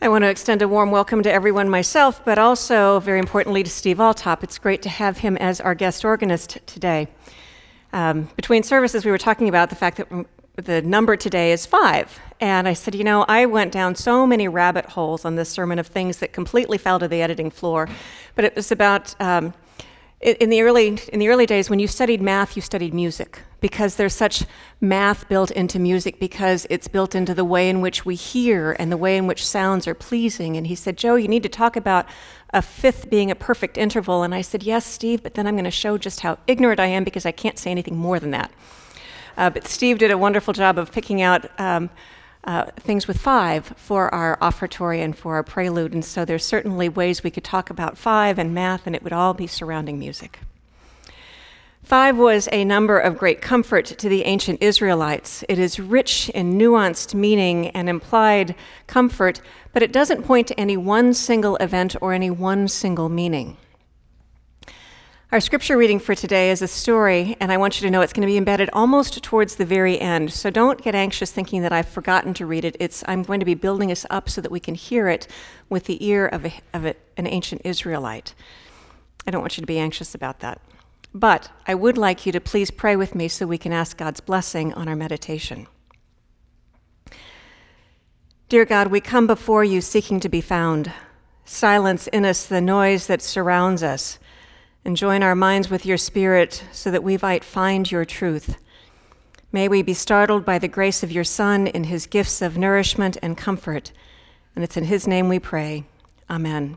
I want to extend a warm welcome to everyone myself, but also, very importantly, to Steve Altop. It's great to have him as our guest organist today. Um, between services, we were talking about the fact that the number today is five. And I said, you know, I went down so many rabbit holes on this sermon of things that completely fell to the editing floor. But it was about um, in the early in the early days when you studied math, you studied music because there's such math built into music because it's built into the way in which we hear and the way in which sounds are pleasing. And he said, Joe, you need to talk about a fifth being a perfect interval. And I said, Yes, Steve, but then I'm going to show just how ignorant I am because I can't say anything more than that. Uh, but Steve did a wonderful job of picking out. Um, uh, things with five for our offertory and for our prelude, and so there's certainly ways we could talk about five and math, and it would all be surrounding music. Five was a number of great comfort to the ancient Israelites. It is rich in nuanced meaning and implied comfort, but it doesn't point to any one single event or any one single meaning. Our scripture reading for today is a story, and I want you to know it's going to be embedded almost towards the very end. So don't get anxious thinking that I've forgotten to read it. It's, I'm going to be building us up so that we can hear it with the ear of, a, of a, an ancient Israelite. I don't want you to be anxious about that. But I would like you to please pray with me so we can ask God's blessing on our meditation. Dear God, we come before you seeking to be found. Silence in us the noise that surrounds us, and join our minds with your Spirit so that we might find your truth. May we be startled by the grace of your Son in his gifts of nourishment and comfort. And it's in his name we pray. Amen.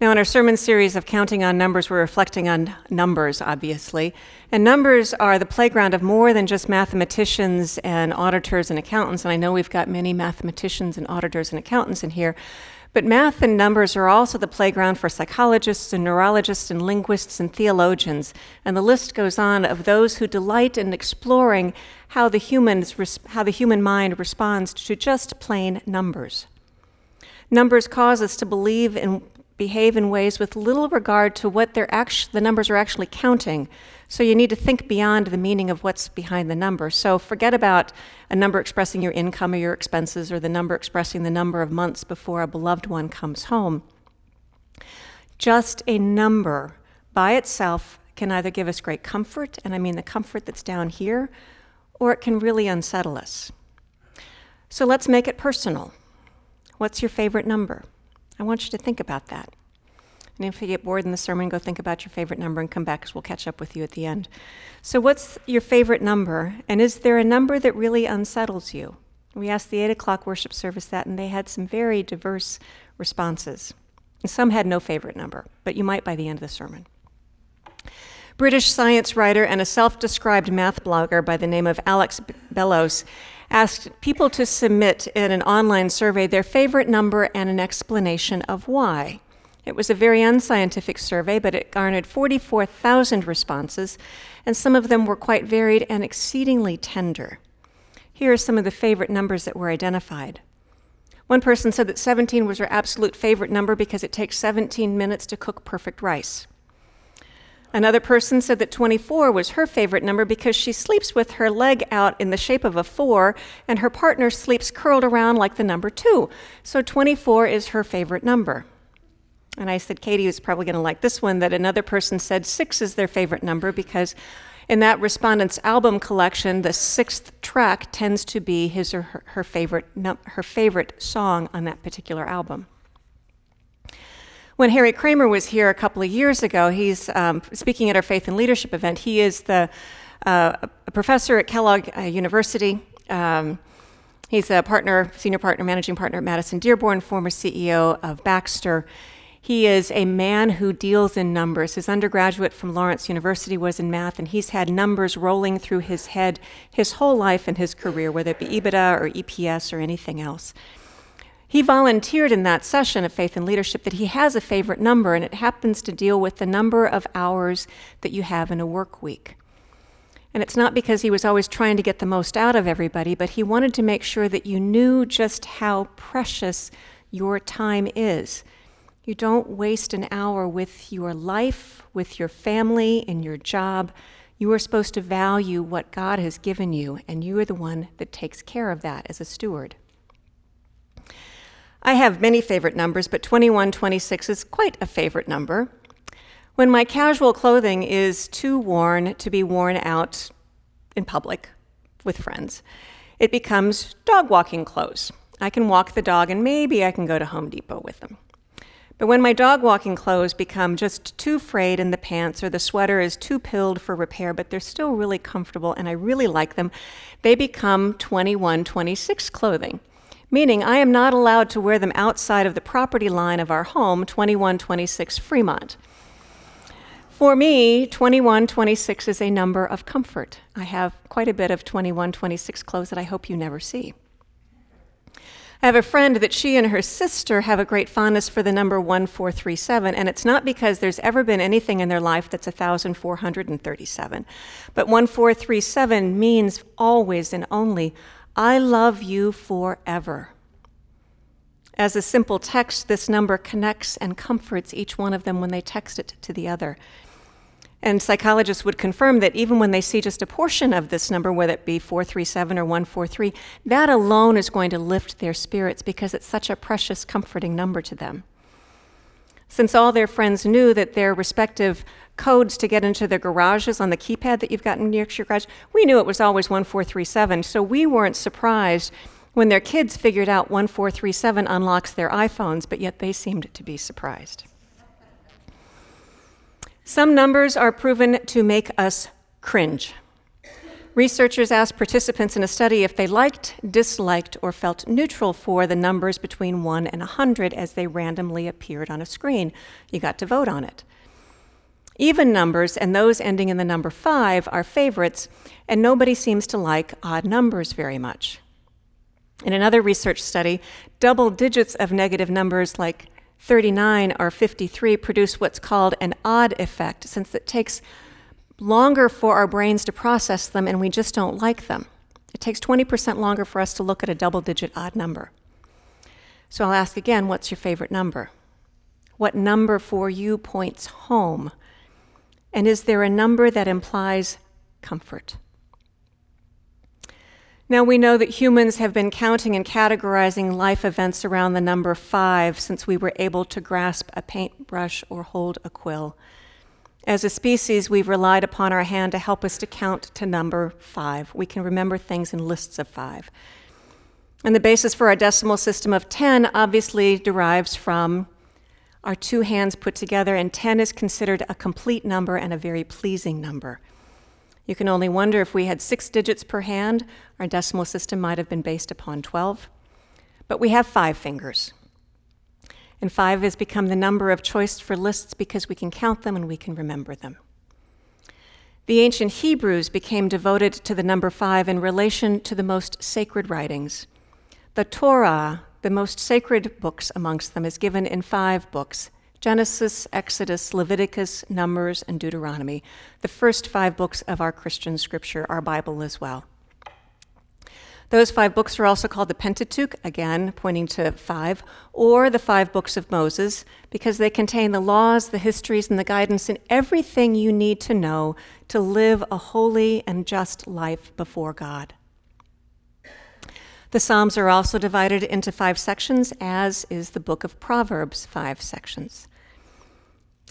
Now, in our sermon series of Counting on Numbers, we're reflecting on numbers, obviously. And numbers are the playground of more than just mathematicians and auditors and accountants. And I know we've got many mathematicians and auditors and accountants in here. But math and numbers are also the playground for psychologists and neurologists and linguists and theologians. And the list goes on of those who delight in exploring how the, humans, how the human mind responds to just plain numbers. Numbers cause us to believe in behave in ways with little regard to what they're actu- the numbers are actually counting. So you need to think beyond the meaning of what's behind the number. So forget about a number expressing your income or your expenses or the number expressing the number of months before a beloved one comes home. Just a number by itself can either give us great comfort, and I mean the comfort that's down here, or it can really unsettle us. So let's make it personal. What's your favorite number? I want you to think about that. And if you get bored in the sermon, go think about your favorite number and come back because we'll catch up with you at the end. So, what's your favorite number? And is there a number that really unsettles you? We asked the 8 o'clock worship service that, and they had some very diverse responses. Some had no favorite number, but you might by the end of the sermon. British science writer and a self described math blogger by the name of Alex Bellos asked people to submit in an online survey their favorite number and an explanation of why. It was a very unscientific survey, but it garnered 44,000 responses, and some of them were quite varied and exceedingly tender. Here are some of the favorite numbers that were identified. One person said that 17 was her absolute favorite number because it takes 17 minutes to cook perfect rice. Another person said that 24 was her favorite number because she sleeps with her leg out in the shape of a four, and her partner sleeps curled around like the number two. So 24 is her favorite number. And I said, Katie is probably going to like this one, that another person said six is their favorite number because in that respondent's album collection, the sixth track tends to be his or her, her favorite, her favorite song on that particular album. When Harry Kraemer was here a couple of years ago, he's um, speaking at our Faith and Leadership event. He is the uh, a professor at Kellogg uh, University. Um, he's a partner, senior partner, managing partner at Madison Dearborn, former CEO of Baxter. He is a man who deals in numbers. His undergraduate from Lawrence University was in math, and he's had numbers rolling through his head his whole life and his career, whether it be EBITDA or EPS or anything else. He volunteered in that session of faith and leadership that he has a favorite number, and it happens to deal with the number of hours that you have in a work week. And it's not because he was always trying to get the most out of everybody, but he wanted to make sure that you knew just how precious your time is. You don't waste an hour with your life, with your family, in your job. You are supposed to value what God has given you, and you are the one that takes care of that as a steward. I have many favorite numbers, but 2126 is quite a favorite number. When my casual clothing is too worn to be worn out in public with friends, it becomes dog walking clothes. I can walk the dog and maybe I can go to Home Depot with them. But when my dog walking clothes become just too frayed in the pants or the sweater is too pilled for repair, but they're still really comfortable and I really like them, they become 2126 clothing. Meaning I am not allowed to wear them outside of the property line of our home, 2126 Fremont. For me, 2126 is a number of comfort. I have quite a bit of 2126 clothes that I hope you never see. I have a friend that she and her sister have a great fondness for the number 1437, and it's not because there's ever been anything in their life that's 1,437. But 1437 means always and only, I love you forever. As a simple text, this number connects and comforts each one of them when they text it to the other. And psychologists would confirm that even when they see just a portion of this number, whether it be 437 or 143, that alone is going to lift their spirits because it's such a precious, comforting number to them. Since all their friends knew that their respective codes to get into their garages on the keypad that you've got in your garage, we knew it was always 1437, so we weren't surprised when their kids figured out 1437 unlocks their iPhones, but yet they seemed to be surprised. Some numbers are proven to make us cringe. Researchers asked participants in a study if they liked, disliked, or felt neutral for the numbers between 1 and 100 as they randomly appeared on a screen. You got to vote on it. Even numbers and those ending in the number 5 are favorites, and nobody seems to like odd numbers very much. In another research study, double digits of negative numbers like 39 or 53 produce what's called an odd effect, since it takes longer for our brains to process them and we just don't like them. It takes 20% longer for us to look at a double digit odd number. So I'll ask again what's your favorite number? What number for you points home? And is there a number that implies comfort? Now, we know that humans have been counting and categorizing life events around the number five since we were able to grasp a paintbrush or hold a quill. As a species, we've relied upon our hand to help us to count to number five. We can remember things in lists of five. And the basis for our decimal system of 10 obviously derives from our two hands put together, and 10 is considered a complete number and a very pleasing number. You can only wonder if we had six digits per hand, our decimal system might have been based upon 12. But we have five fingers. And five has become the number of choice for lists because we can count them and we can remember them. The ancient Hebrews became devoted to the number five in relation to the most sacred writings. The Torah, the most sacred books amongst them, is given in five books Genesis, Exodus, Leviticus, Numbers, and Deuteronomy, the first five books of our Christian scripture, our Bible as well. Those five books are also called the Pentateuch, again, pointing to five, or the five books of Moses, because they contain the laws, the histories, and the guidance, and everything you need to know to live a holy and just life before God. The Psalms are also divided into five sections, as is the book of Proverbs, five sections.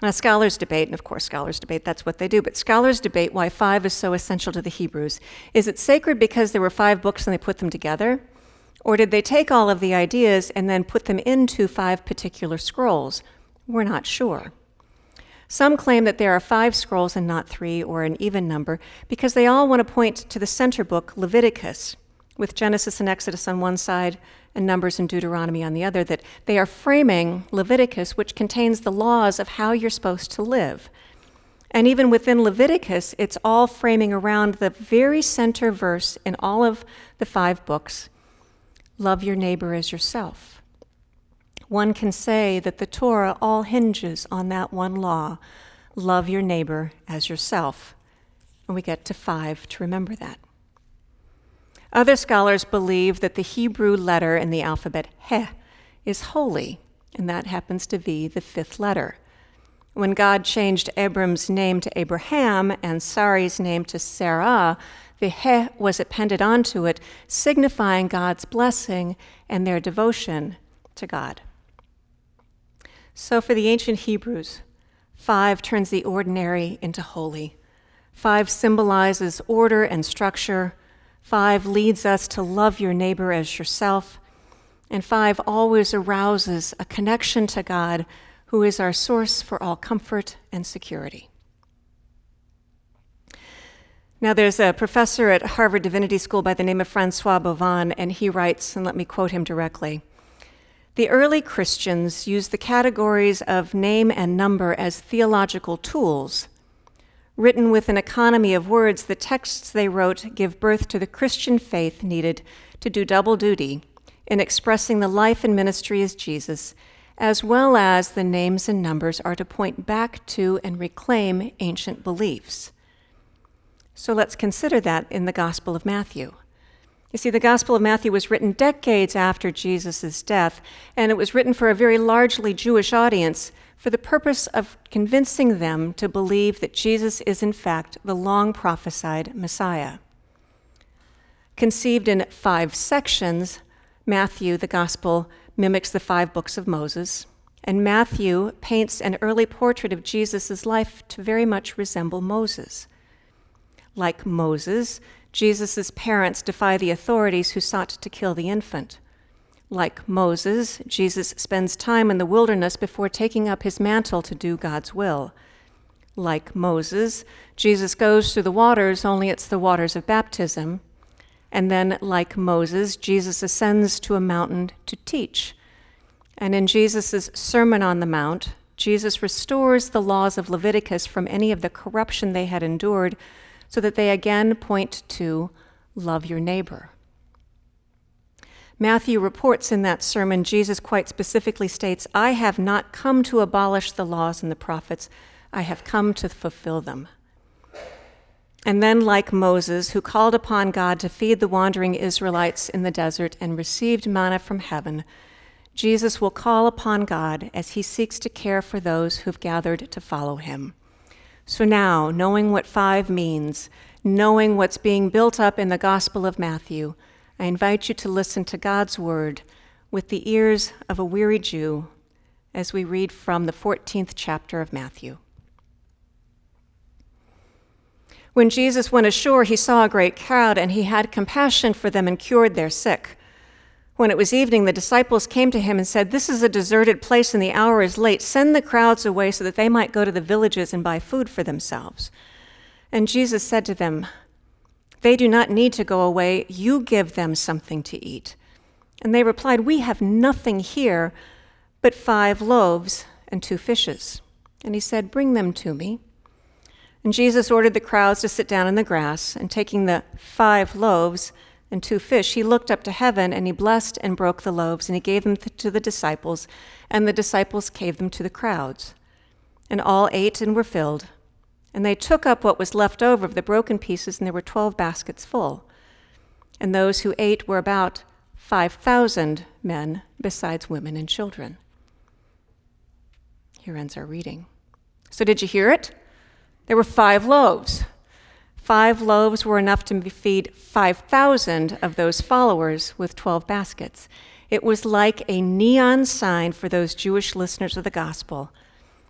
Now, scholars debate, and of course, scholars debate, that's what they do, but scholars debate why five is so essential to the Hebrews. Is it sacred because there were five books and they put them together? Or did they take all of the ideas and then put them into five particular scrolls? We're not sure. Some claim that there are five scrolls and not three, or an even number, because they all want to point to the center book, Leviticus, with Genesis and Exodus on one side, and Numbers and Deuteronomy on the other, that they are framing Leviticus, which contains the laws of how you're supposed to live. And even within Leviticus, it's all framing around the very center verse in all of the five books love your neighbor as yourself. One can say that the Torah all hinges on that one law love your neighbor as yourself. And we get to five to remember that. Other scholars believe that the Hebrew letter in the alphabet, He, is holy, and that happens to be the fifth letter. When God changed Abram's name to Abraham and Sarai's name to Sarah, the He was appended onto it, signifying God's blessing and their devotion to God. So for the ancient Hebrews, five turns the ordinary into holy. Five symbolizes order and structure. Five leads us to love your neighbor as yourself. And five always arouses a connection to God, who is our source for all comfort and security. Now, there's a professor at Harvard Divinity School by the name of Francois Bovon, and he writes, and let me quote him directly The early Christians used the categories of name and number as theological tools. Written with an economy of words, the texts they wrote give birth to the Christian faith needed to do double duty in expressing the life and ministry as Jesus, as well as the names and numbers are to point back to and reclaim ancient beliefs. So let's consider that in the Gospel of Matthew. You see, the Gospel of Matthew was written decades after Jesus' death, and it was written for a very largely Jewish audience for the purpose of convincing them to believe that Jesus is, in fact, the long prophesied Messiah. Conceived in five sections, Matthew, the Gospel, mimics the five books of Moses, and Matthew paints an early portrait of Jesus' life to very much resemble Moses. Like Moses, Jesus' parents defy the authorities who sought to kill the infant. Like Moses, Jesus spends time in the wilderness before taking up his mantle to do God's will. Like Moses, Jesus goes through the waters, only it's the waters of baptism. And then, like Moses, Jesus ascends to a mountain to teach. And in Jesus' Sermon on the Mount, Jesus restores the laws of Leviticus from any of the corruption they had endured so that they again point to love your neighbor. Matthew reports in that sermon, Jesus quite specifically states, I have not come to abolish the laws and the prophets, I have come to fulfill them. And then, like Moses, who called upon God to feed the wandering Israelites in the desert and received manna from heaven, Jesus will call upon God as he seeks to care for those who've gathered to follow him. So now, knowing what five means, knowing what's being built up in the Gospel of Matthew, I invite you to listen to God's word with the ears of a weary Jew as we read from the 14th chapter of Matthew. When Jesus went ashore, he saw a great crowd, and he had compassion for them and cured their sick. When it was evening, the disciples came to him and said, This is a deserted place and the hour is late. Send the crowds away so that they might go to the villages and buy food for themselves. And Jesus said to them, They do not need to go away. You give them something to eat. And they replied, We have nothing here but five loaves and two fishes. And he said, Bring them to me. And Jesus ordered the crowds to sit down in the grass, and taking the five loaves, and two fish, he looked up to heaven and he blessed and broke the loaves and he gave them to the disciples, and the disciples gave them to the crowds. And all ate and were filled. And they took up what was left over of the broken pieces, and there were twelve baskets full. And those who ate were about 5,000 men, besides women and children. Here ends our reading. So, did you hear it? There were five loaves. Five loaves were enough to feed 5,000 of those followers with 12 baskets. It was like a neon sign for those Jewish listeners of the gospel.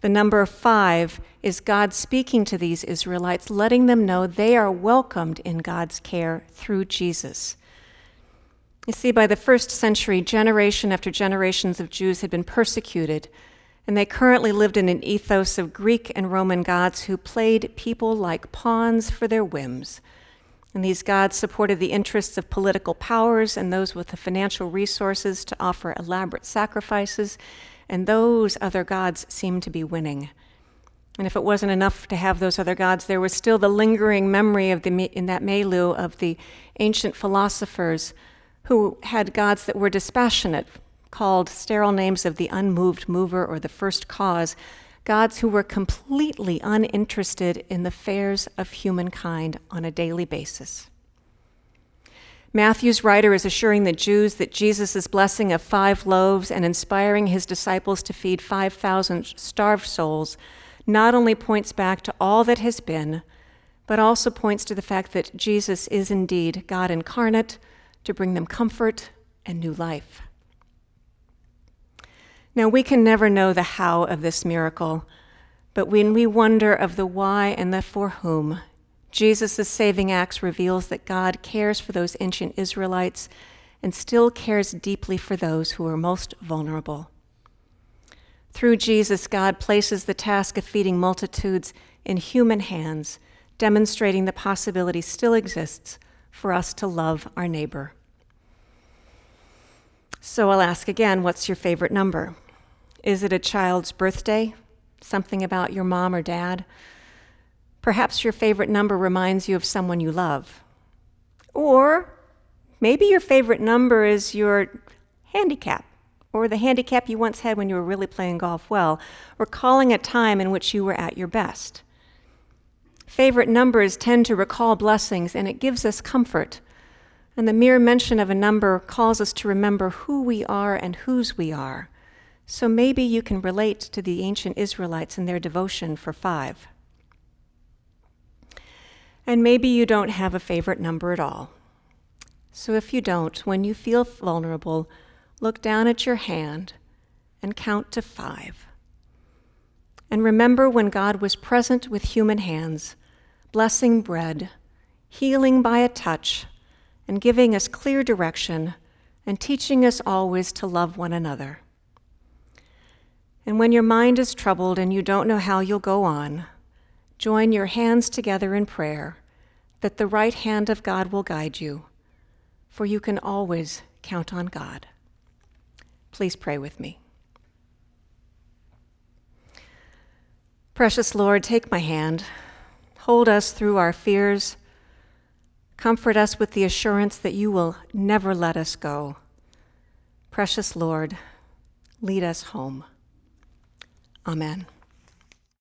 The number five is God speaking to these Israelites, letting them know they are welcomed in God's care through Jesus. You see, by the first century, generation after generations of Jews had been persecuted and they currently lived in an ethos of Greek and Roman gods who played people like pawns for their whims. And these gods supported the interests of political powers and those with the financial resources to offer elaborate sacrifices, and those other gods seemed to be winning. And if it wasn't enough to have those other gods, there was still the lingering memory of the, in that milieu of the ancient philosophers who had gods that were dispassionate, called sterile names of the unmoved mover or the first cause, gods who were completely uninterested in the affairs of humankind on a daily basis. Matthew's writer is assuring the Jews that Jesus' blessing of five loaves and inspiring his disciples to feed 5,000 starved souls not only points back to all that has been, but also points to the fact that Jesus is indeed God incarnate to bring them comfort and new life. Now, we can never know the how of this miracle, but when we wonder of the why and the for whom, Jesus' saving acts reveals that God cares for those ancient Israelites and still cares deeply for those who are most vulnerable. Through Jesus, God places the task of feeding multitudes in human hands, demonstrating the possibility still exists for us to love our neighbor. So I'll ask again what's your favorite number? Is it a child's birthday? Something about your mom or dad? Perhaps your favorite number reminds you of someone you love. Or maybe your favorite number is your handicap, or the handicap you once had when you were really playing golf well, recalling a time in which you were at your best. Favorite numbers tend to recall blessings, and it gives us comfort. And the mere mention of a number calls us to remember who we are and whose we are. So maybe you can relate to the ancient Israelites in their devotion for five. And maybe you don't have a favorite number at all. So if you don't, when you feel vulnerable, look down at your hand and count to five. And remember when God was present with human hands, blessing bread, healing by a touch, and giving us clear direction and teaching us always to love one another. And when your mind is troubled and you don't know how you'll go on, join your hands together in prayer that the right hand of God will guide you, for you can always count on God. Please pray with me. Precious Lord, take my hand. Hold us through our fears. Comfort us with the assurance that you will never let us go. Precious Lord, lead us home. Amen.